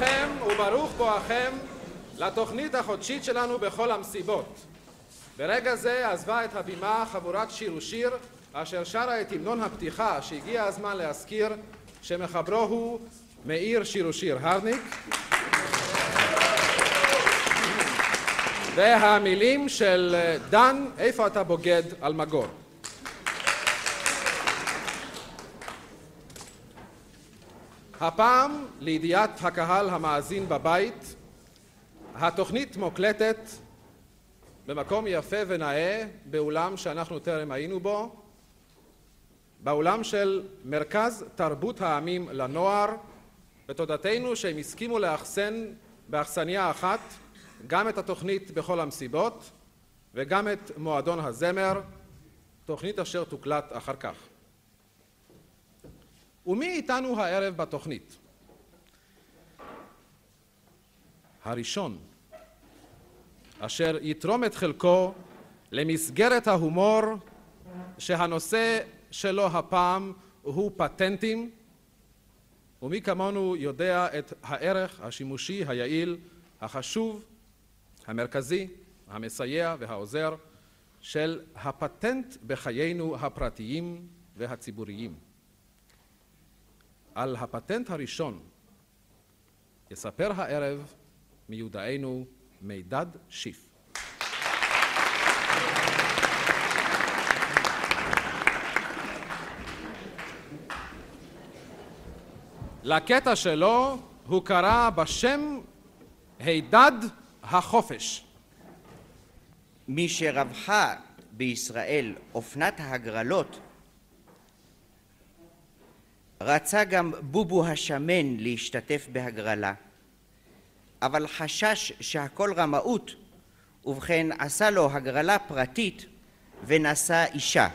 לכם וברוך בואכם לתוכנית החודשית שלנו בכל המסיבות. ברגע זה עזבה את הבימה חבורת שיר ושיר אשר שרה את המנון הפתיחה שהגיע הזמן להזכיר שמחברו הוא מאיר שיר ושיר הרניק. והמילים של דן איפה אתה בוגד? אלמגור הפעם, לידיעת הקהל המאזין בבית, התוכנית מוקלטת במקום יפה ונאה, באולם שאנחנו טרם היינו בו, באולם של מרכז תרבות העמים לנוער, ותודתנו שהם הסכימו לאחסן באכסניה אחת גם את התוכנית בכל המסיבות וגם את מועדון הזמר, תוכנית אשר תוקלט אחר כך. ומי איתנו הערב בתוכנית? הראשון, אשר יתרום את חלקו למסגרת ההומור שהנושא שלו הפעם הוא פטנטים, ומי כמונו יודע את הערך השימושי, היעיל, החשוב, המרכזי, המסייע והעוזר של הפטנט בחיינו הפרטיים והציבוריים. על הפטנט הראשון יספר הערב מיודענו מידד שיף. לקטע שלו הוא קרא בשם הידד החופש. משרווחה בישראל אופנת ההגרלות, רצה גם בובו השמן להשתתף בהגרלה, אבל חשש שהכל רמאות, ובכן עשה לו הגרלה פרטית ונשא אישה.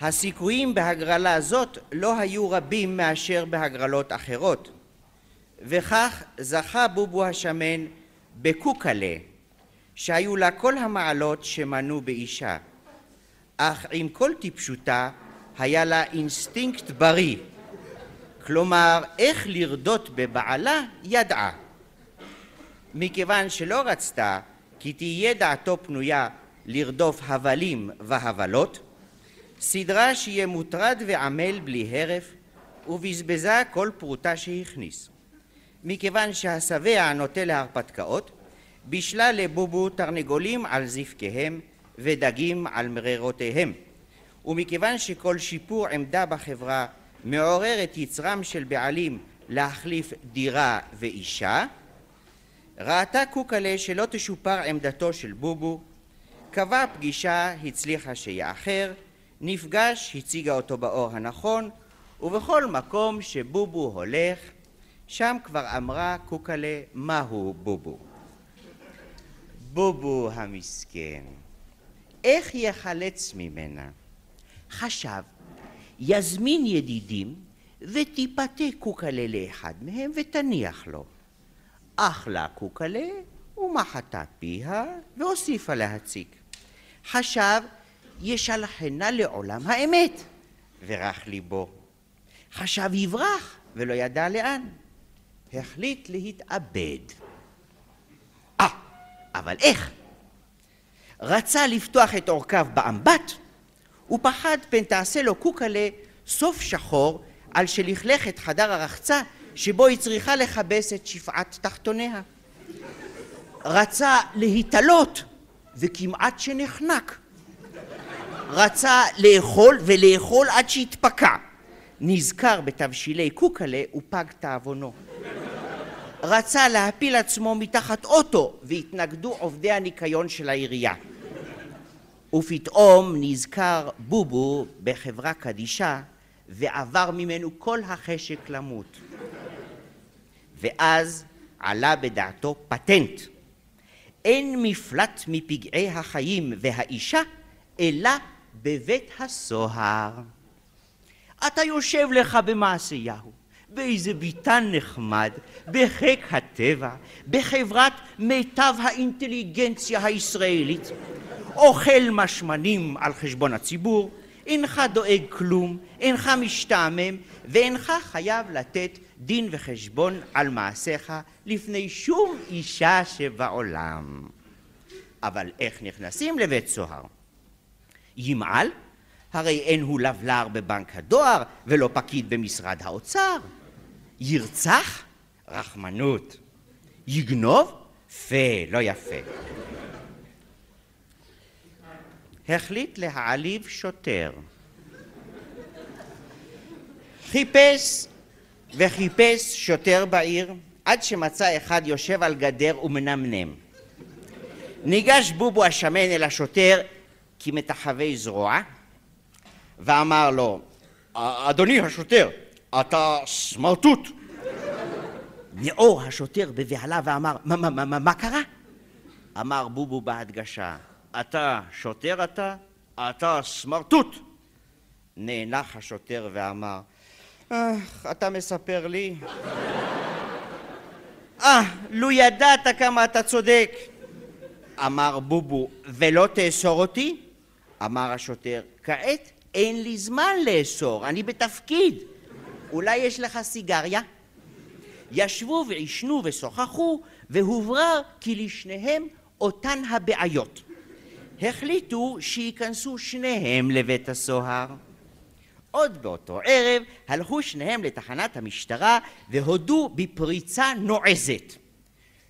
הסיכויים בהגרלה זאת לא היו רבים מאשר בהגרלות אחרות, וכך זכה בובו השמן בקוקלה, שהיו לה כל המעלות שמנו באישה, אך עם כל טיפשותה היה לה אינסטינקט בריא, כלומר איך לרדות בבעלה ידעה. מכיוון שלא רצתה כי תהיה דעתו פנויה לרדוף הבלים והבלות, סדרה שיהיה מוטרד ועמל בלי הרף, ובזבזה כל פרוטה שהכניס. מכיוון שהשבע נוטה להרפתקאות, בישלה לבובו תרנגולים על זפקיהם ודגים על מרירותיהם. ומכיוון שכל שיפור עמדה בחברה מעורר את יצרם של בעלים להחליף דירה ואישה, ראתה קוקלה שלא תשופר עמדתו של בובו, קבע פגישה, הצליחה שיאחר, נפגש, הציגה אותו באור הנכון, ובכל מקום שבובו הולך, שם כבר אמרה קוקלה מהו בובו. בובו המסכן, איך יחלץ ממנה? חשב, יזמין ידידים ותיפתה קוקלה לאחד מהם ותניח לו. אכלה קוקלה ומחתה פיה והוסיפה להציק. חשב, ישלחנה לעולם האמת, ורך ליבו. חשב יברח ולא ידע לאן. החליט להתאבד. אה, אבל איך? רצה לפתוח את עורקיו באמבט, ופחד פן תעשה לו קוקלה סוף שחור על שלכלך את חדר הרחצה שבו היא צריכה לכבס את שפעת תחתוניה. רצה להתעלות וכמעט שנחנק. רצה לאכול ולאכול עד שהתפקע. נזכר בתבשילי קוקלה ופג תאבונו. רצה להפיל עצמו מתחת אוטו והתנגדו עובדי הניקיון של העירייה. ופתאום נזכר בובו בחברה קדישה ועבר ממנו כל החשק למות. ואז עלה בדעתו פטנט. אין מפלט מפגעי החיים והאישה אלא בבית הסוהר. אתה יושב לך במעשיהו, באיזה ביתן נחמד, בחיק הטבע, בחברת מיטב האינטליגנציה הישראלית, אוכל משמנים על חשבון הציבור, אינך דואג כלום, אינך משתעמם, ואינך חייב לתת דין וחשבון על מעשיך לפני שום אישה שבעולם. אבל איך נכנסים לבית סוהר? ימעל? הרי אין הוא לבלר בבנק הדואר ולא פקיד במשרד האוצר. ירצח? רחמנות. יגנוב? פה, לא יפה. החליט להעליב שוטר. חיפש וחיפש שוטר בעיר עד שמצא אחד יושב על גדר ומנמנם. ניגש בובו השמן אל השוטר כמתחווי זרוע ואמר לו אדוני השוטר אתה סמרטוט נאור השוטר בבהלה ואמר מה, מה, מה, מה קרה? אמר בובו בהדגשה אתה שוטר אתה? אתה סמרטוט נאנח השוטר ואמר איך, אתה מספר לי? אה, לו ידעת כמה אתה צודק. אמר בובו, ולא תאסור אותי? אמר השוטר, כעת אין לי זמן לאסור, אני בתפקיד. אולי יש לך סיגריה? ישבו ועישנו ושוחחו, והוברר כי לשניהם אותן הבעיות. החליטו שייכנסו שניהם לבית הסוהר. עוד באותו ערב הלכו שניהם לתחנת המשטרה והודו בפריצה נועזת.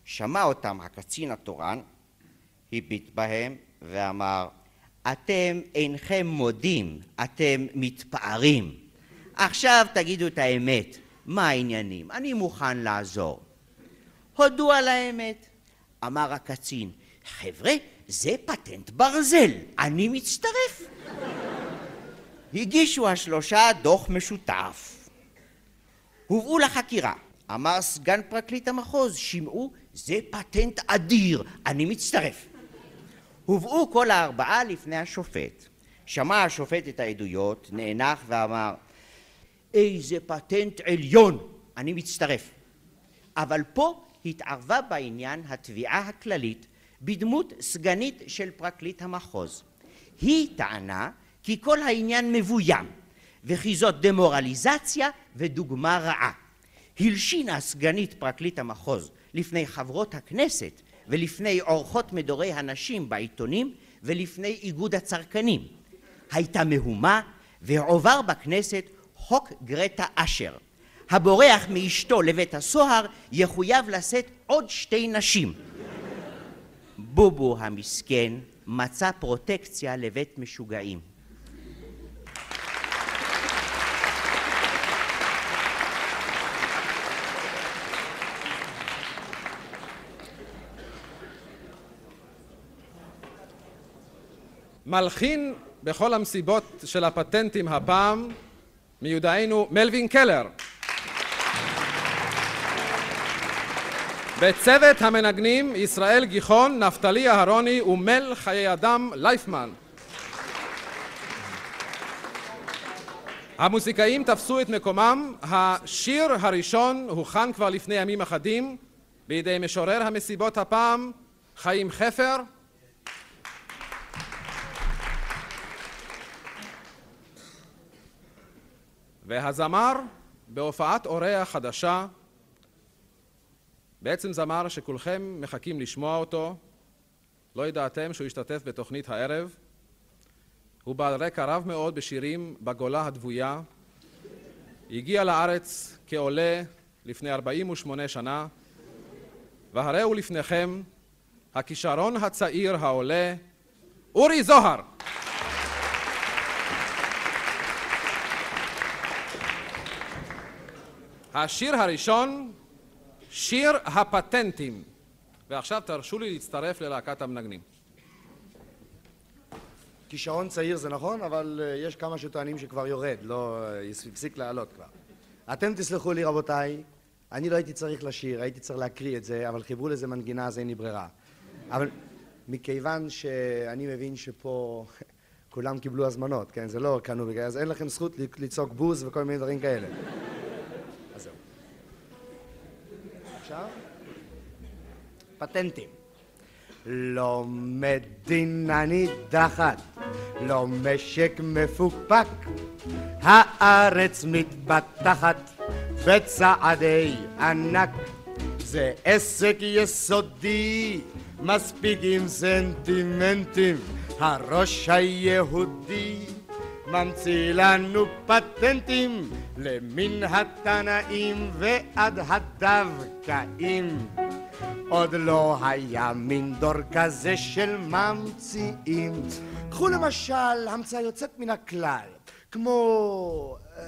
שמע אותם הקצין התורן, הביט בהם ואמר אתם אינכם מודים, אתם מתפארים. עכשיו תגידו את האמת, מה העניינים? אני מוכן לעזור. הודו על האמת. אמר הקצין, חבר'ה, זה פטנט ברזל, אני מצטרף. הגישו השלושה דוח משותף. הובאו לחקירה. אמר סגן פרקליט המחוז, שמעו, זה פטנט אדיר, אני מצטרף. הובאו כל הארבעה לפני השופט. שמע השופט את העדויות, נאנח ואמר, איזה פטנט עליון, אני מצטרף. אבל פה התערבה בעניין התביעה הכללית בדמות סגנית של פרקליט המחוז. היא טענה כי כל העניין מבוים, וכי זאת דמורליזציה ודוגמה רעה. הלשינה סגנית פרקליט המחוז לפני חברות הכנסת ולפני עורכות מדורי הנשים בעיתונים ולפני איגוד הצרכנים. הייתה מהומה והועבר בכנסת חוק גרטה אשר. הבורח מאשתו לבית הסוהר יחויב לשאת עוד שתי נשים. בובו המסכן מצא פרוטקציה לבית משוגעים. מלחין בכל המסיבות של הפטנטים הפעם מיודענו מלווין קלר. בצוות המנגנים ישראל גיחון, נפתלי אהרוני ומל חיי אדם לייפמן. המוזיקאים תפסו את מקומם, השיר הראשון הוכן כבר לפני ימים אחדים. בידי משורר המסיבות הפעם, חיים חפר, והזמר בהופעת אורח חדשה, בעצם זמר שכולכם מחכים לשמוע אותו, לא ידעתם שהוא השתתף בתוכנית הערב. הוא בעל רקע רב מאוד בשירים בגולה הדבויה. הגיע לארץ כעולה לפני 48 שנה, והרי הוא לפניכם הכישרון הצעיר העולה אורי זוהר. השיר הראשון שיר הפטנטים. ועכשיו תרשו לי להצטרף ללהקת המנגנים. כישרון צעיר זה נכון, אבל אה, יש כמה שטוענים שכבר יורד, לא אה, הפסיק לעלות כבר. אתם תסלחו לי רבותיי, אני לא הייתי צריך לשיר, הייתי צריך להקריא את זה, אבל חיברו לזה מנגינה אז אין לי ברירה. אבל מכיוון שאני מבין שפה כולם קיבלו הזמנות, כן? זה לא קנו בגלל, אז אין לכם זכות לצעוק בוז וכל מיני דברים כאלה. פטנטים. לא מדינה נידחת, לא משק מפוקפק, הארץ מתפתחת בצעדי ענק. זה עסק יסודי, מספיק עם סנטימנטים, הראש היהודי ממציא לנו פטנטים למן התנאים ועד הדווקאים. עוד לא היה מין דור כזה של ממציאים. קחו למשל המצאה יוצאת מן הכלל, כמו... אה,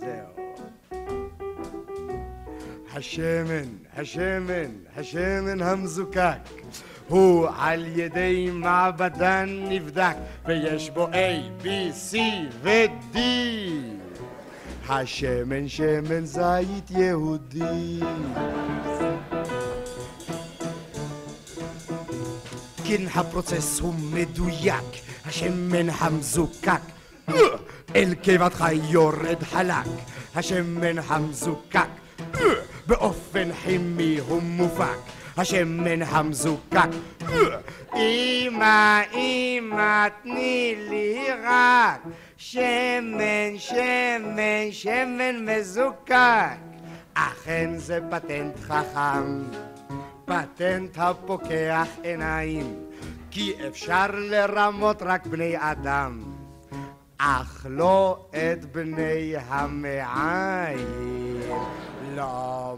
זהו. השמן, השמן, השמן המזוקק. הוא על ידי מעבדן נבדק ויש בו A, B, C ו-D השמן שמן זית יהודי. כן הפרוצס הוא מדויק השמן המזוקק. אל קיבתך יורד חלק השמן המזוקק. באופן כימי הוא מופק השמן המזוקק. אמא, אמא, תני לי רק שמן, שמן, שמן מזוקק. אכן זה פטנט חכם, פטנט הפוקח עיניים, כי אפשר לרמות רק בני אדם, אך לא את בני המעיים. לא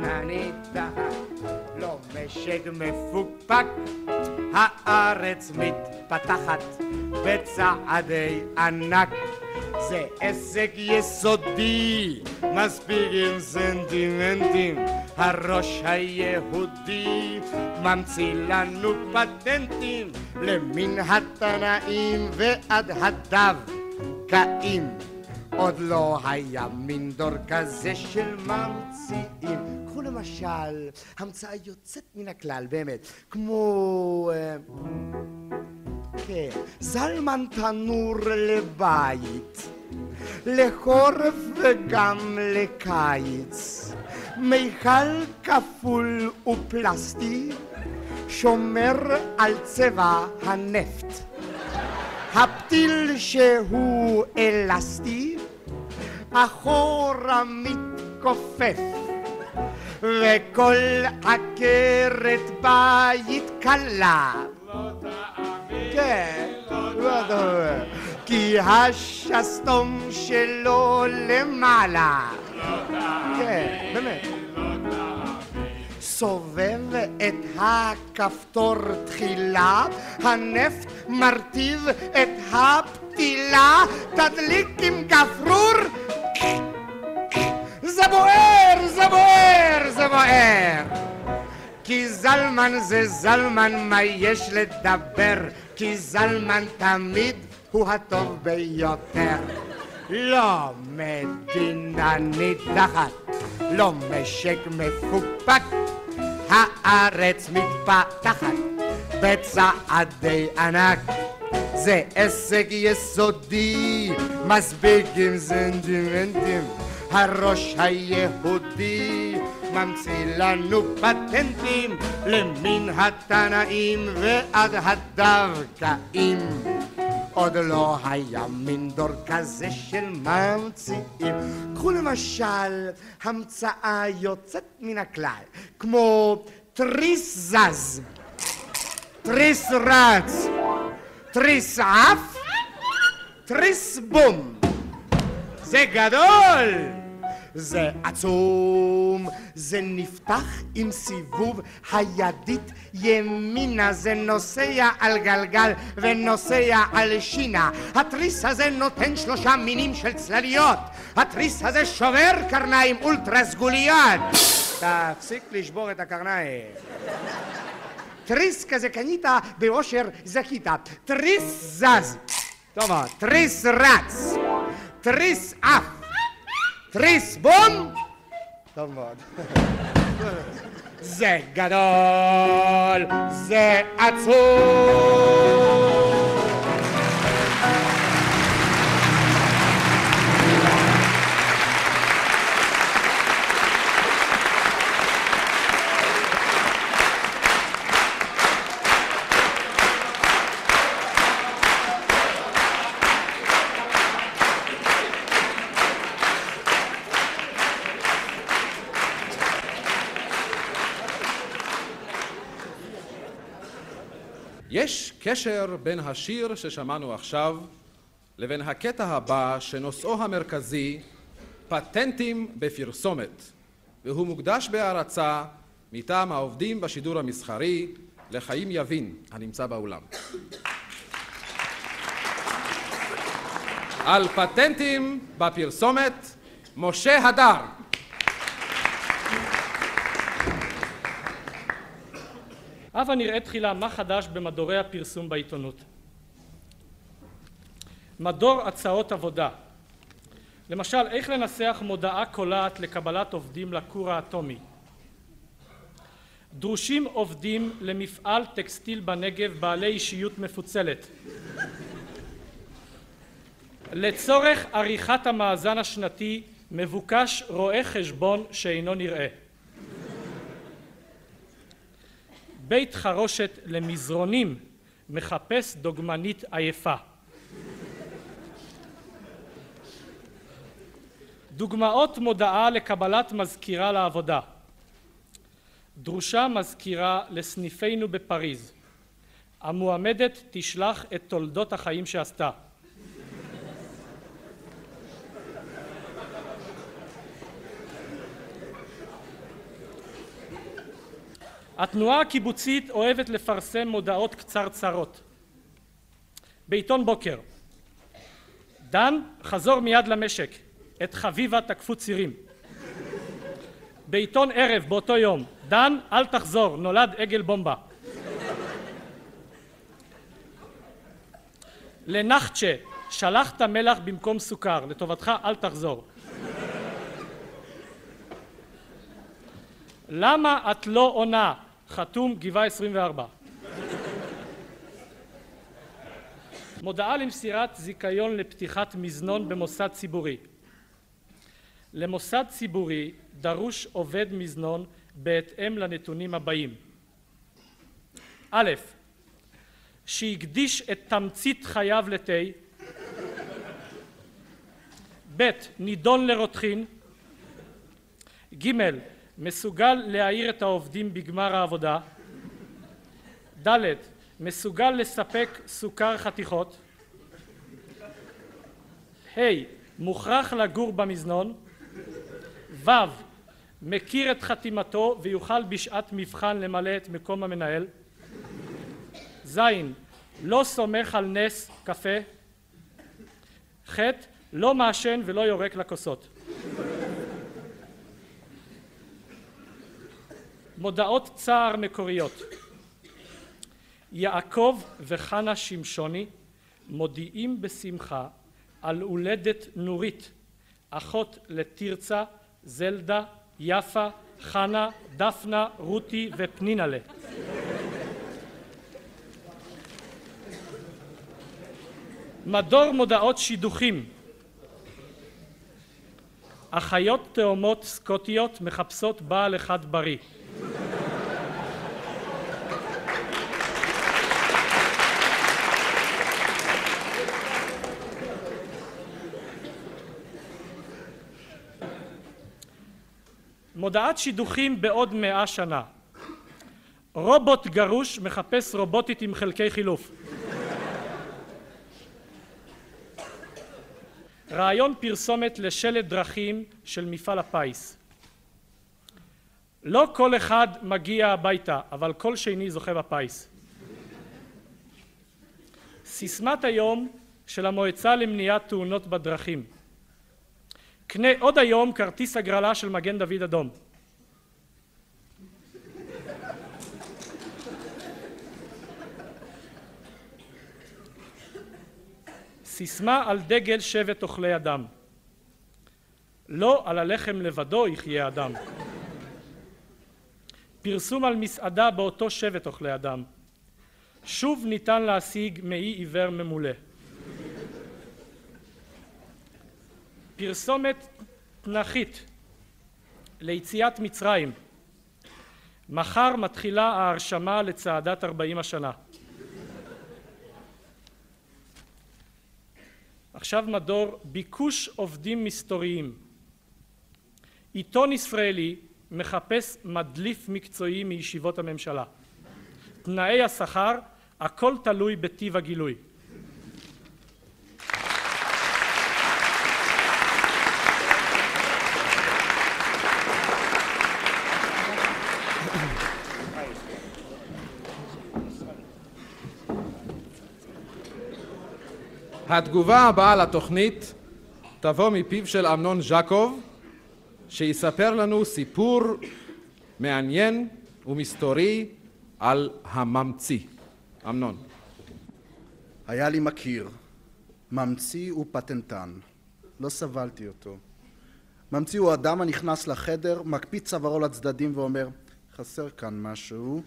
מדינה ניתחת, לא משק מפוקפק, הארץ מתפתחת בצעדי ענק. זה עסק יסודי, מספיק עם סנטימנטים, הראש היהודי ממציא לנו פטנטים למין התנאים ועד הדווקאים. עוד לא היה מין דור כזה של ממציאים. קחו למשל המצאה יוצאת מן הכלל, באמת, כמו... אה, כן, זלמן תנור לבית, לחורף וגם לקיץ, מיכל כפול ופלסטי, שומר על צבע הנפט. הפתיל שהוא אלסטי, אחורה מתכופף, וכל עקרת בית קלה. כן, לא תאמין. כי השסתום שלו למעלה. כן, באמת. סובב את הכפתור תחילה, הנפט מרטיב את הפתילה, תדליק עם גפרור, זה בוער, זה בוער, זה בוער. כי זלמן זה זלמן, מה יש לדבר? כי זלמן תמיד הוא הטוב ביותר. לא מדינה נידחת, לא משק מפוקפק, הארץ מתפתחת בצעדי ענק. זה עסק יסודי, מספיק עם סנטימנטים, הראש היהודי ממציא לנו פטנטים למין התנאים ועד הדווקאים. עוד לא היה מין דור כזה של ממציאים. קחו למשל המצאה יוצאת מן הכלל, כמו תריס זז, תריס רץ, תריס עף, תריס בום. זה גדול! זה עצום, זה נפתח עם סיבוב הידית ימינה, זה נוסע על גלגל ונוסע על שינה. התריס הזה נותן שלושה מינים של צלליות, התריס הזה שובר קרניים אולטרה סגוליות. תפסיק לשבור את הקרניים. תריס כזה קנית באושר זכית, תריס זז, טוב תריס רץ, תריס עף, בום, טוב מאוד. זה גדול, זה עצוב. קשר בין השיר ששמענו עכשיו לבין הקטע הבא שנושאו המרכזי פטנטים בפרסומת והוא מוקדש בהערצה מטעם העובדים בשידור המסחרי לחיים יבין הנמצא באולם. על פטנטים בפרסומת משה הדר הבה נראה תחילה מה חדש במדורי הפרסום בעיתונות. מדור הצעות עבודה. למשל איך לנסח מודעה קולעת לקבלת עובדים לכור האטומי? דרושים עובדים למפעל טקסטיל בנגב בעלי אישיות מפוצלת. לצורך עריכת המאזן השנתי מבוקש רואה חשבון שאינו נראה בית חרושת למזרונים מחפש דוגמנית עייפה. דוגמאות מודעה לקבלת מזכירה לעבודה. דרושה מזכירה לסניפינו בפריז. המועמדת תשלח את תולדות החיים שעשתה התנועה הקיבוצית אוהבת לפרסם מודעות קצרצרות. בעיתון בוקר. דן חזור מיד למשק. את חביבה תקפו צירים. בעיתון ערב באותו יום. דן אל תחזור נולד עגל בומבה. לנחצ'ה שלחת מלח במקום סוכר. לטובתך אל תחזור. למה את לא עונה חתום גבעה 24 מודעה למסירת זיכיון לפתיחת מזנון במוסד ציבורי. למוסד ציבורי דרוש עובד מזנון בהתאם לנתונים הבאים. א', שהקדיש את תמצית חייו לתה. ב', נידון לרותחין. ג', מסוגל להעיר את העובדים בגמר העבודה. ד' מסוגל לספק סוכר חתיכות. ה' מוכרח לגור במזנון. ו' מכיר את חתימתו ויוכל בשעת מבחן למלא את מקום המנהל. ז' לא סומך על נס קפה. ח' לא מעשן ולא יורק לכוסות מודעות צער מקוריות. יעקב וחנה שמשוני מודיעים בשמחה על הולדת נורית אחות לתרצה זלדה יפה חנה דפנה רותי ופנינלה. מדור מודעות שידוכים אחיות תאומות סקוטיות מחפשות בעל אחד בריא. מודעת שידוכים בעוד מאה שנה. רובוט גרוש מחפש רובוטית עם חלקי חילוף רעיון פרסומת לשלט דרכים של מפעל הפיס. לא כל אחד מגיע הביתה, אבל כל שני זוכה בפיס. סיסמת היום של המועצה למניעת תאונות בדרכים קנה עוד היום כרטיס הגרלה של מגן דוד אדום סיסמה על דגל שבט אוכלי אדם. לא על הלחם לבדו יחיה אדם. פרסום על מסעדה באותו שבט אוכלי אדם. שוב ניתן להשיג מעי עיוור ממולא. פרסומת תנכית ליציאת מצרים. מחר מתחילה ההרשמה לצעדת ארבעים השנה עכשיו מדור ביקוש עובדים מסתוריים. עיתון ישראלי מחפש מדליף מקצועי מישיבות הממשלה. תנאי השכר הכל תלוי בטיב הגילוי התגובה הבאה לתוכנית תבוא מפיו של אמנון ז'קוב שיספר לנו סיפור מעניין ומסתורי על הממציא. אמנון. היה לי מכיר, ממציא ופטנטן. לא סבלתי אותו. ממציא הוא אדם הנכנס לחדר, מקפיץ צווארו לצדדים ואומר חסר כאן משהו,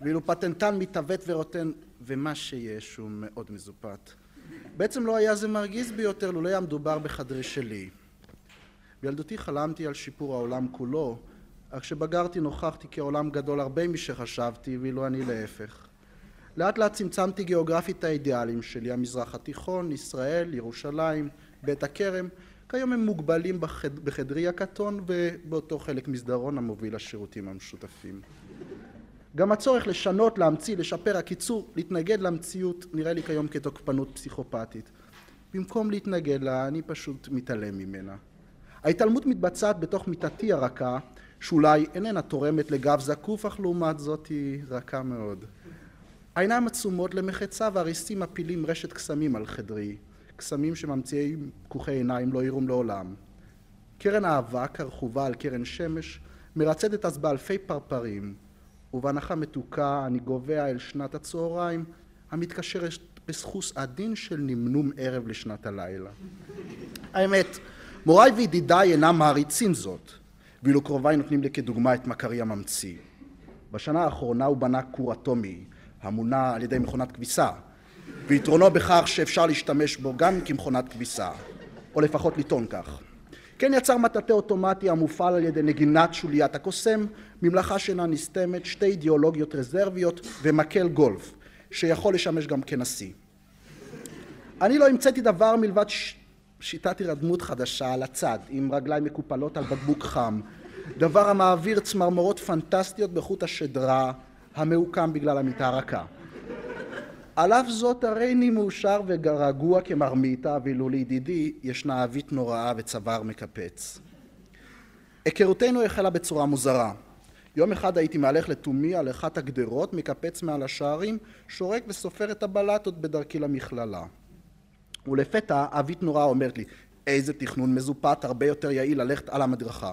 ואילו פטנטן מתעוות ורוטן ומה שיש הוא מאוד מזופת. בעצם לא היה זה מרגיז ביותר לולא היה מדובר בחדרי שלי. בילדותי חלמתי על שיפור העולם כולו, אך כשבגרתי נוכחתי כי העולם גדול הרבה משחשבתי, ואילו אני להפך. לאט לאט צמצמתי גיאוגרפית האידיאלים שלי, המזרח התיכון, ישראל, ירושלים, בית הכרם, כיום הם מוגבלים בחד... בחדרי הקטון ובאותו חלק מסדרון המוביל לשירותים המשותפים. גם הצורך לשנות, להמציא, לשפר, הקיצור, להתנגד למציאות נראה לי כיום כתוקפנות פסיכופתית. במקום להתנגד לה, אני פשוט מתעלם ממנה. ההתעלמות מתבצעת בתוך מיטתי הרכה, שאולי איננה תורמת לגב זקוף, אך לעומת זאת היא רכה מאוד. העיניים עצומות למחצה והריסים מפילים רשת קסמים על חדרי, קסמים שממציאי פקוחי עיניים לא יראום לעולם. קרן האבק הרכובה על קרן שמש מרצדת אז באלפי פרפרים, ובהנחה מתוקה אני גובע אל שנת הצהריים המתקשרת בסחוס עדין של נמנום ערב לשנת הלילה. האמת, מוריי וידידיי אינם מעריצים זאת, ואילו קרוביי נותנים לי כדוגמה את מכרי הממציא. בשנה האחרונה הוא בנה כור אטומי, המונע על ידי מכונת כביסה, ויתרונו בכך שאפשר להשתמש בו גם כמכונת כביסה, או לפחות לטעון כך. כן יצר מטאטא אוטומטי המופעל על ידי נגינת שוליית הקוסם, ממלאכה שאינה נסתמת, שתי אידיאולוגיות רזרביות ומקל גולף, שיכול לשמש גם כנשיא. אני לא המצאתי דבר מלבד ש... שיטת הירדמות חדשה על הצד, עם רגליים מקופלות על בקבוק חם, דבר המעביר צמרמורות פנטסטיות בחוט השדרה המעוקם בגלל המיטה הרכה. על אף זאת הריני מאושר ורגוע כמרמיתה, ואילו לידידי ישנה עווית נוראה וצוואר מקפץ. היכרותנו החלה בצורה מוזרה. יום אחד הייתי מהלך לתומי על אחת הגדרות, מקפץ מעל השערים, שורק וסופר את הבלטות בדרכי למכללה. ולפתע עווית נוראה אומרת לי, איזה תכנון מזופת, הרבה יותר יעיל ללכת על המדרכה.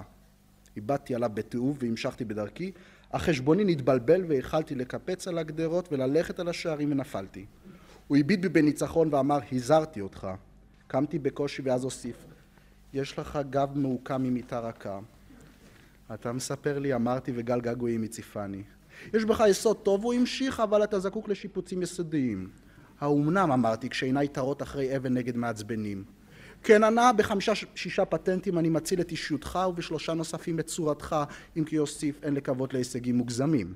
הבטתי עליו בתיעוב והמשכתי בדרכי, החשבוני נתבלבל והחלתי לקפץ על הגדרות וללכת על השערים ונפלתי. הוא הביט בי בניצחון ואמר, הזהרתי אותך. קמתי בקושי ואז הוסיף, יש לך גב מעוקם ממיטה רכה. אתה מספר לי, אמרתי, וגל געגועים הציפני. יש בך יסוד טוב, הוא המשיך, אבל אתה זקוק לשיפוצים יסודיים. האומנם, אמרתי, כשעיניי טרות אחרי אבן נגד מעצבנים. כן ענה, בחמישה שישה פטנטים אני מציל את אישיותך ובשלושה נוספים את צורתך, אם כי אוסיף אין לקוות להישגים מוגזמים.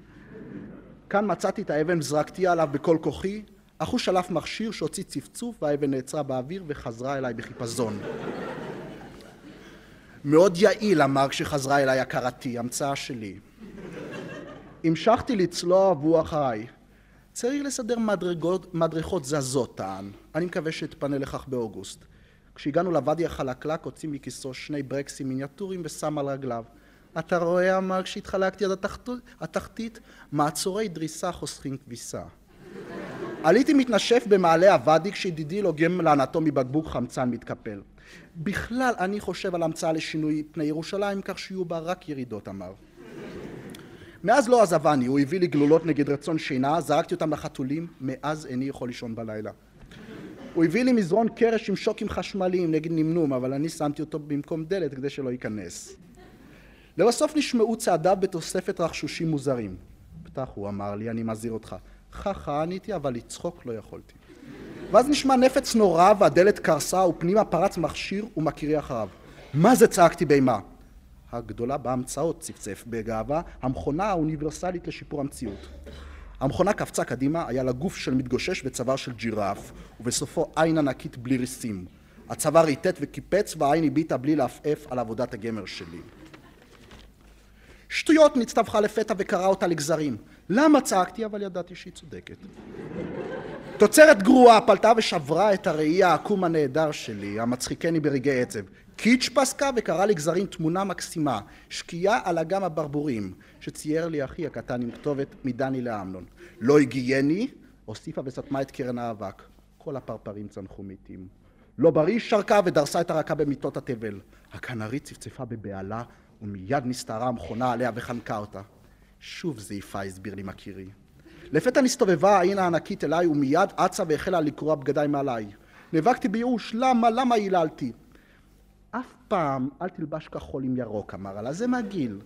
כאן מצאתי את האבן וזרקתי עליו בכל כוחי, אך הוא שלף מכשיר שהוציא צפצוף והאבן נעצרה באוויר וחזרה אליי בחיפזון. מאוד יעיל, אמר כשחזרה אליי הכרתי, המצאה שלי. המשכתי לצלוע והוא אחריי. צריך לסדר מדרגות, מדרכות זזות, טען. אני מקווה שאתפנה לכך באוגוסט. כשהגענו לוואדי החלקלק הוציא מכיסו שני ברקסים מיניאטוריים ושם על רגליו. אתה רואה, אמר כשהתחלקתי עד התחתית, מעצורי דריסה חוסכים כביסה. עליתי מתנשף במעלה הוואדי כשידידי לוגם לענתו מבקבוק חמצן מתקפל. בכלל אני חושב על המצאה לשינוי פני ירושלים כך שיהיו בה רק ירידות אמר. מאז לא עזבני, הוא הביא לי גלולות נגד רצון שינה, זרקתי אותם לחתולים, מאז איני יכול לישון בלילה. הוא הביא לי מזרון קרש עם שוקים חשמליים נגד נמנום, אבל אני שמתי אותו במקום דלת כדי שלא ייכנס. לבסוף נשמעו צעדיו בתוספת רכשושים מוזרים. פתח, הוא אמר לי, אני מזהיר אותך. חכה עניתי, אבל לצחוק לא יכולתי. ואז נשמע נפץ נורא והדלת קרסה ופנימה פרץ מכשיר ומקריאי אחריו. מה זה צעקתי באימה? הגדולה בהמצאות צפצף בגאווה, המכונה האוניברסלית לשיפור המציאות. המכונה קפצה קדימה, היה לה גוף של מתגושש וצוואר של ג'ירף, ובסופו עין ענקית בלי ריסים. הצוואר ריטט וקיפץ והעין הביטה בלי לעפעף על עבודת הגמר שלי. שטויות נצטווחה לפתע וקרע אותה לגזרים. למה צעקתי? אבל ידעתי שהיא צודקת. תוצרת גרועה פלטה ושברה את הראי העקום הנהדר שלי, המצחיקני ברגעי עצב. קיץ' פסקה וקרא לגזרים תמונה מקסימה, שקיעה על אגם הברבורים, שצייר לי אחי הקטן עם כתובת מדני לאמנון. לא הגייני, הוסיפה וסתמה את קרן האבק. כל הפרפרים צנחו מתים. לא בריא שרקה ודרסה את הרקה במיטות התבל. הכנרית צפצפה בבהלה, ומיד נסתערה המכונה עליה וחנקה אותה. שוב זעיפה, הסביר לי מכירי. לפתע נסתובבה העין הענקית אליי ומיד אצה והחלה לקרוע בגדיי מעליי. נאבקתי בייאוש, למה, למה היללתי? אף פעם אל תלבש כחול עם ירוק, אמר לה, זה מגעיל.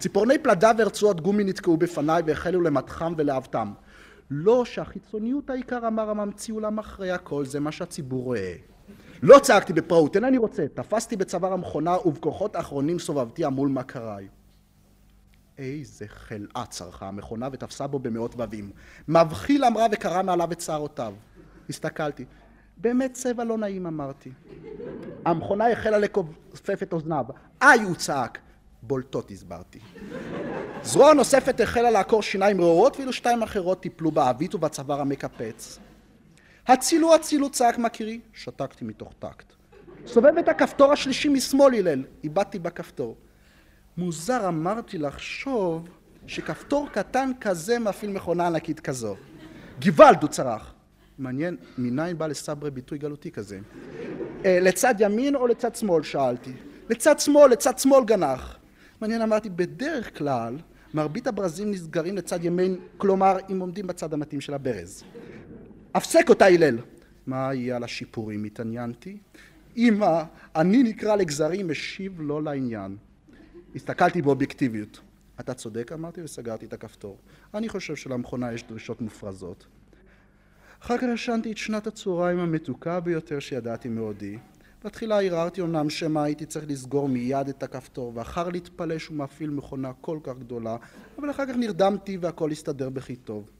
ציפורני פלדה ורצועות גומי נתקעו בפניי והחלו למתחם ולאהבתם. לא שהחיצוניות העיקר אמר הממציא אולם אחרי הכל זה מה שהציבור רואה. לא צעקתי בפראות, אינני רוצה, תפסתי בצוואר המכונה ובכוחות אחרונים סובבתי מול מכריי. איזה חלאה צרחה המכונה ותפסה בו במאות בבים. מבחיל אמרה וקרא מעליו את שערותיו. הסתכלתי. באמת צבע לא נעים אמרתי. המכונה החלה לכופף את אוזניו. איי הוא צעק. בולטות הסברתי. זרוע נוספת החלה לעקור שיניים רעועות ואילו שתיים אחרות טיפלו בעווית ובצוואר המקפץ. הצילו הצילו צעק מכירי. שתקתי מתוך טקט. סובב את הכפתור השלישי משמאל הלל. איבדתי בכפתור. מוזר אמרתי לחשוב שכפתור קטן כזה מפעיל מכונה ענקית כזו. גוואלד הוא צרח. מעניין, מניין בא לסברי ביטוי גלותי כזה? אה, לצד ימין או לצד שמאל? שאלתי. לצד שמאל, לצד שמאל גנח. מעניין, אמרתי, בדרך כלל מרבית הברזים נסגרים לצד ימין, כלומר, אם עומדים בצד המתאים של הברז. הפסק אותה הלל. מה יהיה על השיפורים? התעניינתי. אמא, אני נקרא לגזרים, משיב לא לעניין. הסתכלתי באובייקטיביות. אתה צודק אמרתי וסגרתי את הכפתור. אני חושב שלמכונה יש דרישות מופרזות. אחר כך ישנתי את שנת הצהריים המתוקה ביותר שידעתי מעודי. בתחילה הרהרתי אמנם שמא הייתי צריך לסגור מיד את הכפתור ואחר להתפלא שהוא מפעיל מכונה כל כך גדולה אבל אחר כך נרדמתי והכל הסתדר בכי טוב.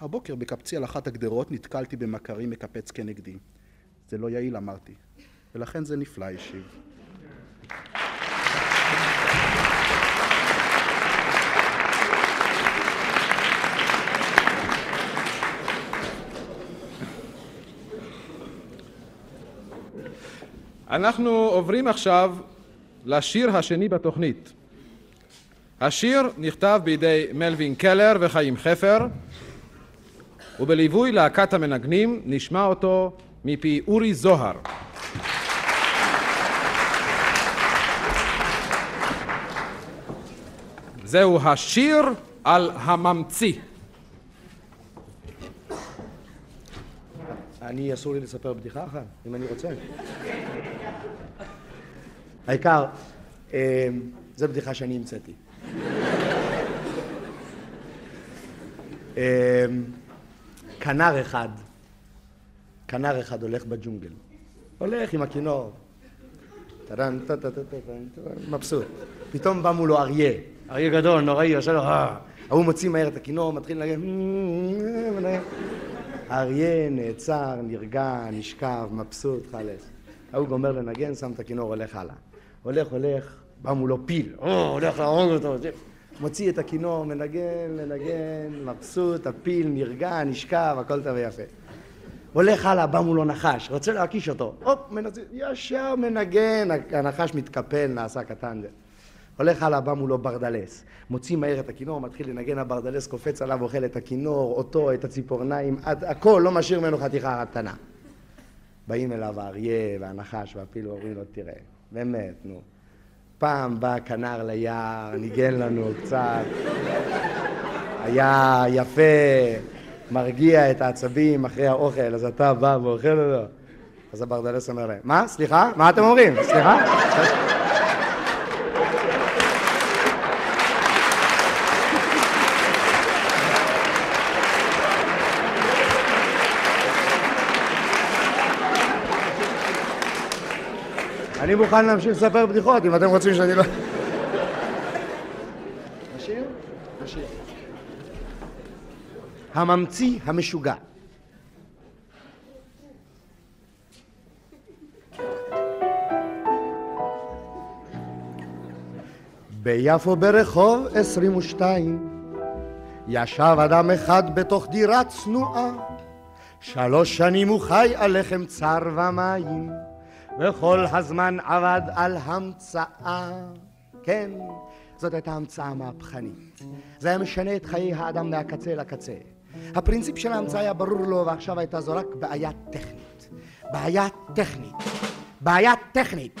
הבוקר בקפצי על אחת הגדרות נתקלתי במכרי מקפץ כנגדי. זה לא יעיל אמרתי ולכן זה נפלא השיב. אנחנו עוברים עכשיו לשיר השני בתוכנית. השיר נכתב בידי מלווין קלר וחיים חפר ובליווי להקת המנגנים נשמע אותו מפי אורי זוהר. זהו השיר על הממציא. אני, אסור לי לספר בדיחה אחת, אם אני רוצה. העיקר, אה, זו בדיחה שאני המצאתי. אה, כנר אחד, כנר אחד הולך בג'ונגל. הולך עם הכינור. טטטטטן, מבסוט. פתאום בא מולו אריה, אריה גדול, נוראי, עושה לו אה. ההוא מוציא מהר את הכינור, מתחיל לנגן. האריה נעצר, נרגע, נשכב, מבסוט, חלס. ההוא גומר לנגן, שם את הכינור, הולך הלאה. הולך, הולך, בא מולו פיל, או, הולך להרוג אותו. מוציא את הכינור, מנגן, מנגן, מבסוט, הפיל נרגע, נשכב, הכל טוב ויפה. הולך הלאה, בא מולו נחש, רוצה להכיש אותו, הופ, מנצ... ישר מנגן, הנחש מתקפל, נעשה קטן. הולך הלאה, בא מולו ברדלס, מוציא מהר את הכינור, מתחיל לנגן, הברדלס קופץ עליו, אוכל את הכינור, אותו, את הציפורניים, עד, הכל, לא משאיר ממנו חתיכה קטנה. באים אליו האריה והנחש והפיל ואומרים לו, תראה, באמת, נו. פעם בא כנר ליער, ניגן לנו קצת, היה יפה, מרגיע את העצבים אחרי האוכל, אז אתה בא ואוכל אותו. אז הברדלס אומר להם, מה? סליחה? מה אתם אומרים? סליחה? אני מוכן להמשיך לספר בדיחות אם אתם רוצים שאני לא... הממציא המשוגע. ביפו ברחוב 22 ישב אדם אחד בתוך דירה צנועה. שלוש שנים הוא חי על לחם צר ומים וכל הזמן עבד על המצאה. כן, זאת הייתה המצאה מהפכנית. זה היה משנה את חיי האדם מהקצה לקצה. הפרינציפ של ההמצאה היה ברור לו ועכשיו הייתה זו רק בעיה טכנית. בעיה טכנית. בעיה טכנית.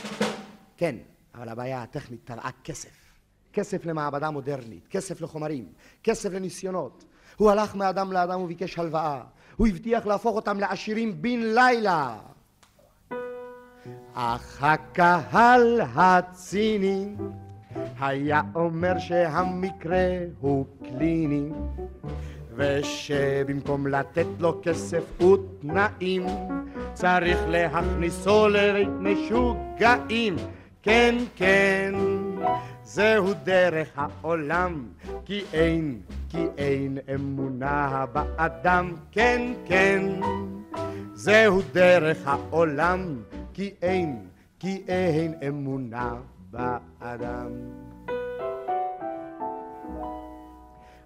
כן, אבל הבעיה הטכנית תבעה כסף. כסף למעבדה מודרנית, כסף לחומרים, כסף לניסיונות. הוא הלך מאדם לאדם וביקש הלוואה. הוא הבטיח להפוך אותם לעשירים בן לילה. אך הקהל הציני היה אומר שהמקרה הוא קליני ושבמקום לתת לו כסף ותנאים צריך להכניסו לבית משוגעים כן כן זהו דרך העולם כי אין כי אין אמונה באדם. כן כן זהו דרך העולם כי אין כי אין אמונה באדם.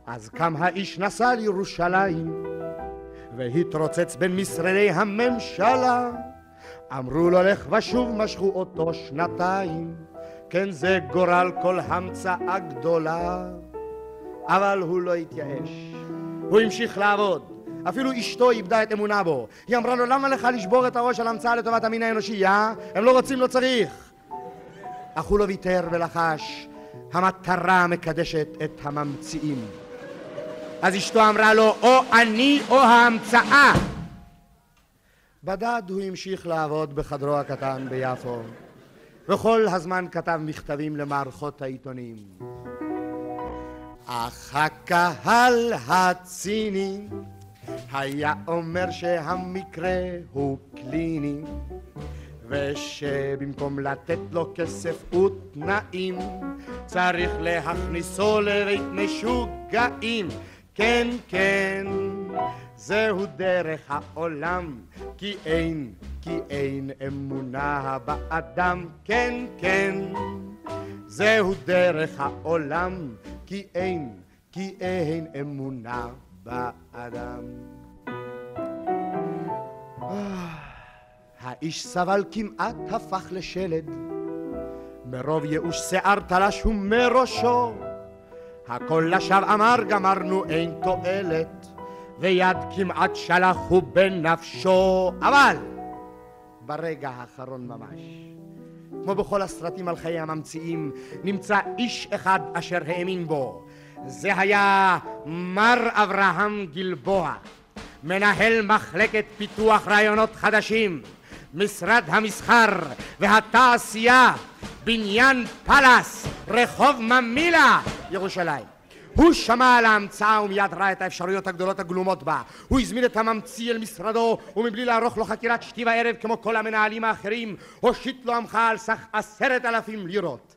אז קם האיש נסע לירושלים והתרוצץ בין משרדי הממשלה. אמרו לו לך ושוב משכו אותו שנתיים כן זה גורל כל המצאה גדולה. אבל הוא לא התייאש הוא המשיך לעבוד אפילו אשתו איבדה את אמונה בו היא אמרה לו למה לך לשבור את הראש על המצאה לטובת המין האנושי אה? הם לא רוצים לא צריך אך הוא לא ויתר ולחש המטרה מקדשת את הממציאים אז אשתו אמרה לו או אני או ההמצאה בדד הוא המשיך לעבוד בחדרו הקטן ביפו וכל הזמן כתב מכתבים למערכות העיתונים. אך הקהל הציני היה אומר שהמקרה הוא קליני ושבמקום לתת לו כסף ותנאים צריך להכניסו לבית משוגעים כן כן זהו דרך העולם כי אין כי אין אמונה באדם, כן, כן, זהו דרך העולם, כי אין, כי אין אמונה באדם. האיש סבל כמעט הפך לשלד, מרוב ייאוש שיער תלש הוא מראשו, הכל לשווא אמר גמרנו אין תועלת, ויד כמעט שלח הוא בנפשו, אבל ברגע האחרון ממש. כמו בכל הסרטים על חיי הממציאים, נמצא איש אחד אשר האמין בו. זה היה מר אברהם גלבוע, מנהל מחלקת פיתוח רעיונות חדשים, משרד המסחר והתעשייה, בניין פלאס, רחוב ממילה, ירושלים. הוא שמע על ההמצאה ומיד ראה את האפשרויות הגדולות הגלומות בה. הוא הזמין את הממציא אל משרדו, ומבלי לערוך לו חקירת שתי וערב כמו כל המנהלים האחרים, הושיט לו עמך על סך עשרת אלפים לירות.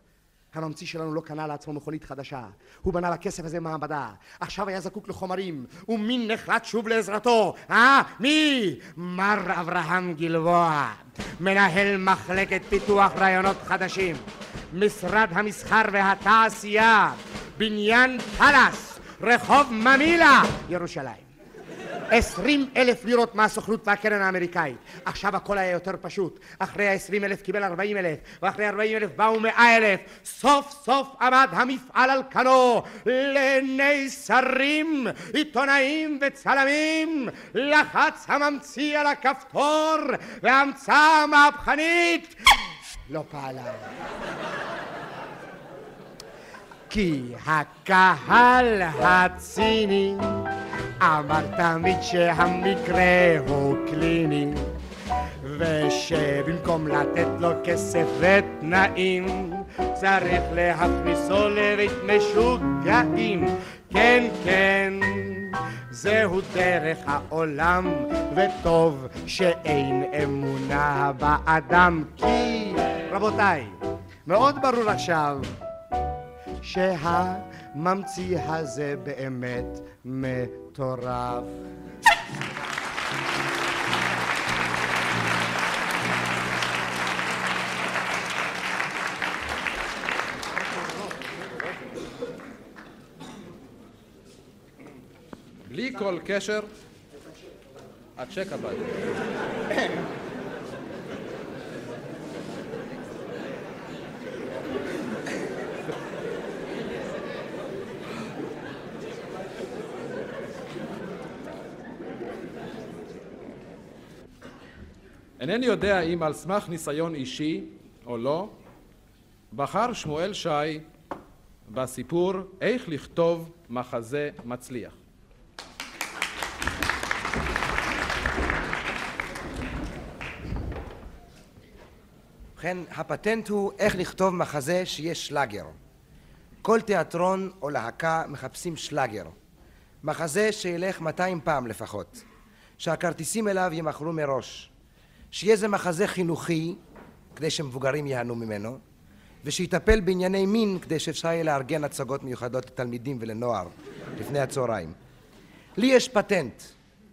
הממציא שלנו לא קנה לעצמו מכונית חדשה, הוא בנה בכסף הזה מעבדה, עכשיו היה זקוק לחומרים, ומי נחלט שוב לעזרתו? אה? מי? מר אברהם גלבוע, מנהל מחלקת פיתוח רעיונות חדשים, משרד המסחר והתעשייה, בניין פלאס, רחוב ממילה, ירושלים. עשרים אלף לירות מהסוכנות והקרן האמריקאית. עכשיו הכל היה יותר פשוט. אחרי העשרים אלף קיבל ארבעים אלף, ואחרי ארבעים אלף באו מאה אלף. סוף סוף עמד המפעל על כנו. לעיני שרים, עיתונאים וצלמים, לחץ הממציא על הכפתור, וההמצאה המהפכנית לא פעלה. כי הקהל הציני אמר תמיד שהמקרה הוא קליני ושבמקום לתת לו כסף ותנאים צריך להכניסו לבית משוגעים. כן כן זהו דרך העולם וטוב שאין אמונה באדם כי רבותיי מאוד ברור עכשיו שהממציא הזה באמת מטורף. בלי כל קשר, הצ'ק הבא. אינני יודע אם על סמך ניסיון אישי או לא, בחר שמואל שי בסיפור איך לכתוב מחזה מצליח. ובכן, הפטנט הוא איך לכתוב מחזה שיש שלאגר. כל תיאטרון או להקה מחפשים שלאגר. מחזה שילך 200 פעם לפחות. שהכרטיסים אליו יימכרו מראש. שיהיה זה מחזה חינוכי, כדי שמבוגרים ייהנו ממנו, ושיטפל בענייני מין, כדי שאפשר יהיה לארגן הצגות מיוחדות לתלמידים ולנוער לפני הצהריים. לי יש פטנט,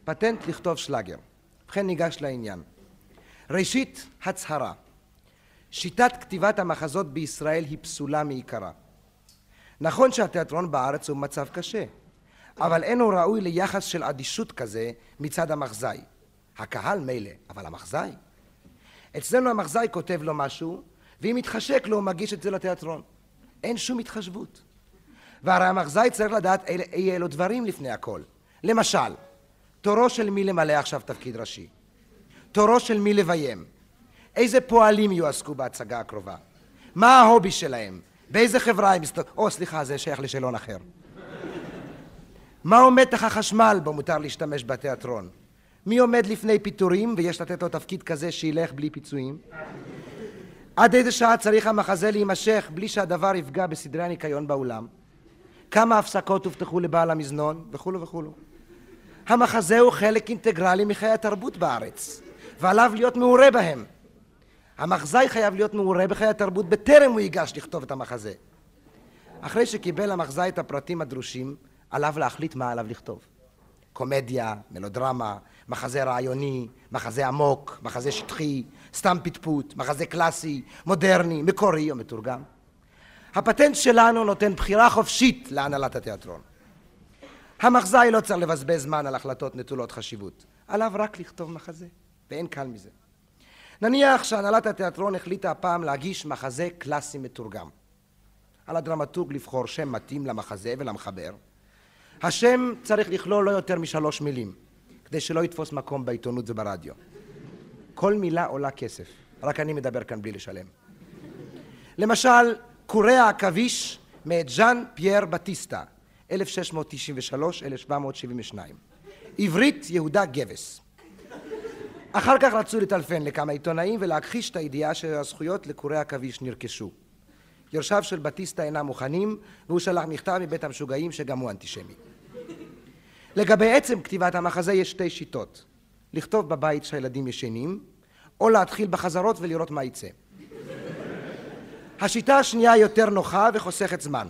פטנט לכתוב שלאגר. ובכן ניגש לעניין. ראשית, הצהרה. שיטת כתיבת המחזות בישראל היא פסולה מעיקרה. נכון שהתיאטרון בארץ הוא במצב קשה, אבל אינו ראוי ליחס של אדישות כזה מצד המחזאי. הקהל מילא, אבל המחזאי? אצלנו המחזאי כותב לו משהו, ואם מתחשק לו הוא מגיש את זה לתיאטרון. אין שום התחשבות. והרי המחזאי צריך לדעת אי, אלו דברים לפני הכל. למשל, תורו של מי למלא עכשיו תפקיד ראשי? תורו של מי לביים? איזה פועלים יועסקו בהצגה הקרובה? מה ההובי שלהם? באיזה חברה הם מסתובבים? או, סליחה, זה שייך לשאלון אחר. מהו מתח החשמל בו מותר להשתמש בתיאטרון? מי עומד לפני פיטורים ויש לתת לו תפקיד כזה שילך בלי פיצויים? עד איזה שעה צריך המחזה להימשך בלי שהדבר יפגע בסדרי הניקיון באולם? כמה הפסקות הובטחו לבעל המזנון? וכולו וכולו. המחזה הוא חלק אינטגרלי מחיי התרבות בארץ, ועליו להיות מעורה בהם. המחזאי חייב להיות מעורה בחיי התרבות בטרם הוא ייגש לכתוב את המחזה. אחרי שקיבל המחזאי את הפרטים הדרושים, עליו להחליט מה עליו לכתוב. קומדיה, מלודרמה, מחזה רעיוני, מחזה עמוק, מחזה שטחי, סתם פטפוט, מחזה קלאסי, מודרני, מקורי או מתורגם. הפטנט שלנו נותן בחירה חופשית להנהלת התיאטרון. המחזאי לא צריך לבזבז זמן על החלטות נטולות חשיבות, עליו רק לכתוב מחזה, ואין קל מזה. נניח שהנהלת התיאטרון החליטה הפעם להגיש מחזה קלאסי מתורגם. על הדרמטורג לבחור שם מתאים למחזה ולמחבר. השם צריך לכלול לא יותר משלוש מילים, כדי שלא יתפוס מקום בעיתונות וברדיו. כל מילה עולה כסף, רק אני מדבר כאן בלי לשלם. למשל, קורי העכביש מאת ז'אן פייר בטיסטה, 1693-1772. עברית יהודה גבס. אחר כך רצו לטלפן לכמה עיתונאים ולהכחיש את הידיעה שהזכויות לקורי עכביש נרכשו. יורשיו של בטיסטה אינם מוכנים, והוא שלח מכתב מבית המשוגעים שגם הוא אנטישמי. לגבי עצם כתיבת המחזה יש שתי שיטות: לכתוב בבית שהילדים ישנים, או להתחיל בחזרות ולראות מה יצא. השיטה השנייה יותר נוחה וחוסכת זמן.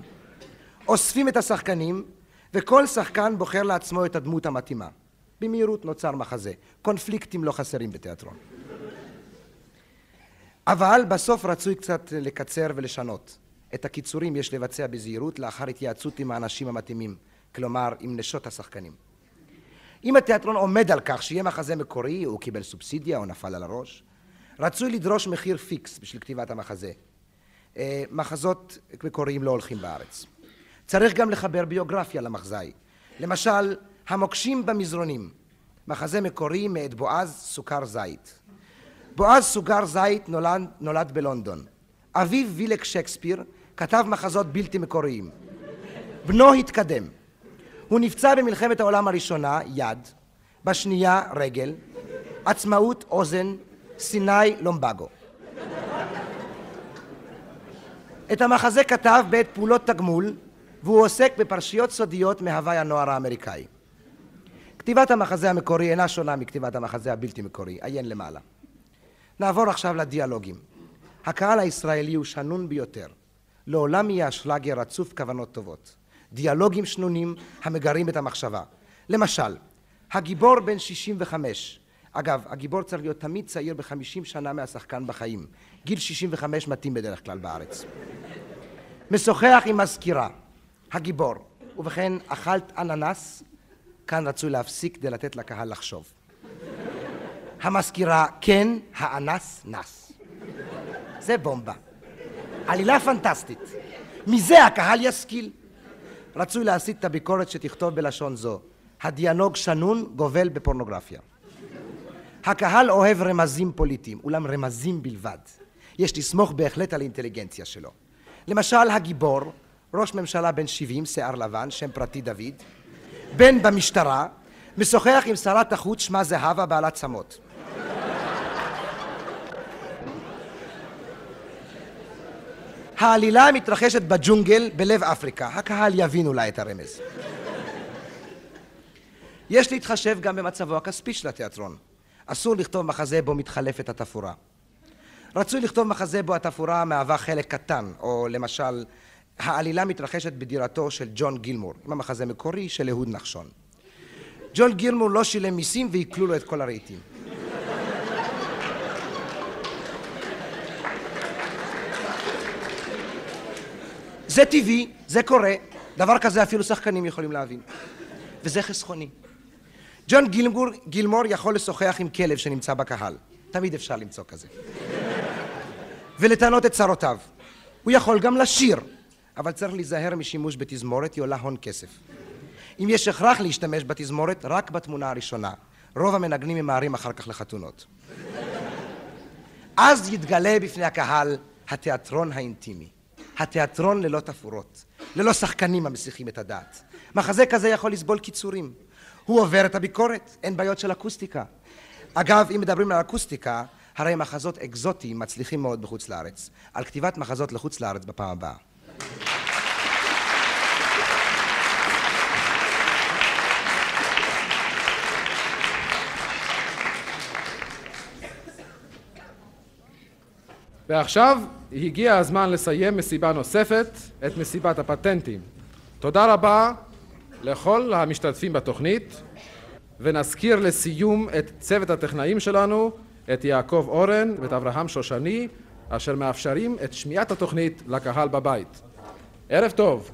אוספים את השחקנים, וכל שחקן בוחר לעצמו את הדמות המתאימה. במהירות נוצר מחזה. קונפליקטים לא חסרים בתיאטרון. אבל בסוף רצוי קצת לקצר ולשנות. את הקיצורים יש לבצע בזהירות לאחר התייעצות עם האנשים המתאימים, כלומר עם נשות השחקנים. אם התיאטרון עומד על כך שיהיה מחזה מקורי, הוא קיבל סובסידיה או נפל על הראש, רצוי לדרוש מחיר פיקס בשביל כתיבת המחזה. אה, מחזות מקוריים לא הולכים בארץ. צריך גם לחבר ביוגרפיה למחזאי. למשל, המוקשים במזרונים, מחזה מקורי מאת בועז סוכר זית. בועז סוכר זית נולד, נולד בלונדון. אביו וילק שייקספיר כתב מחזות בלתי מקוריים. בנו התקדם. הוא נפצע במלחמת העולם הראשונה, יד, בשנייה, רגל, עצמאות, אוזן, סיני, לומבגו. את המחזה כתב בעת פעולות תגמול, והוא עוסק בפרשיות סודיות מהווי הנוער האמריקאי. כתיבת המחזה המקורי אינה שונה מכתיבת המחזה הבלתי מקורי, עיין למעלה. נעבור עכשיו לדיאלוגים. הקהל הישראלי הוא שנון ביותר. לעולם יהיה אשלגיה רצוף כוונות טובות. דיאלוגים שנונים המגרים את המחשבה. למשל, הגיבור בן 65. אגב, הגיבור צריך להיות תמיד צעיר בחמישים שנה מהשחקן בחיים. גיל 65 מתאים בדרך כלל בארץ. משוחח עם מזכירה, הגיבור, ובכן, אכלת אננס? כאן רצוי להפסיק כדי לתת לקהל לחשוב. המזכירה, כן, האנס נס. זה בומבה. עלילה פנטסטית. מזה הקהל ישכיל. רצוי להסיט את הביקורת שתכתוב בלשון זו. הדיאלוג שנון גובל בפורנוגרפיה. הקהל אוהב רמזים פוליטיים, אולם רמזים בלבד. יש לסמוך בהחלט על האינטליגנציה שלו. למשל הגיבור, ראש ממשלה בן 70, שיער לבן, שם פרטי דוד, בן במשטרה, משוחח עם שרת החוץ שמה זהבה בעלת צמות. העלילה מתרחשת בג'ונגל בלב אפריקה. הקהל יבין אולי את הרמז. יש להתחשב גם במצבו הכספי של התיאטרון. אסור לכתוב מחזה בו מתחלפת התפאורה. רצוי לכתוב מחזה בו התפאורה מהווה חלק קטן, או למשל, העלילה מתרחשת בדירתו של ג'ון גילמור, עם המחזה מקורי של אהוד נחשון. ג'ון גילמור לא שילם מיסים ועיכלו לו את כל הרהיטים. זה טבעי, זה קורה, דבר כזה אפילו שחקנים יכולים להבין. וזה חסכוני. ג'ון גילמור, גילמור יכול לשוחח עם כלב שנמצא בקהל. תמיד אפשר למצוא כזה. ולטענות את צרותיו. הוא יכול גם לשיר, אבל צריך להיזהר משימוש בתזמורת, היא עולה הון כסף. אם יש הכרח להשתמש בתזמורת, רק בתמונה הראשונה. רוב המנגנים ממהרים אחר כך לחתונות. אז יתגלה בפני הקהל התיאטרון האינטימי. התיאטרון ללא תפאורות, ללא שחקנים המסיחים את הדעת. מחזה כזה יכול לסבול קיצורים. הוא עובר את הביקורת, אין בעיות של אקוסטיקה. אגב, אם מדברים על אקוסטיקה, הרי מחזות אקזוטיים מצליחים מאוד בחוץ לארץ. על כתיבת מחזות לחוץ לארץ בפעם הבאה. ועכשיו הגיע הזמן לסיים מסיבה נוספת, את מסיבת הפטנטים. תודה רבה לכל המשתתפים בתוכנית, ונזכיר לסיום את צוות הטכנאים שלנו, את יעקב אורן ואת אברהם שושני, אשר מאפשרים את שמיעת התוכנית לקהל בבית. ערב טוב.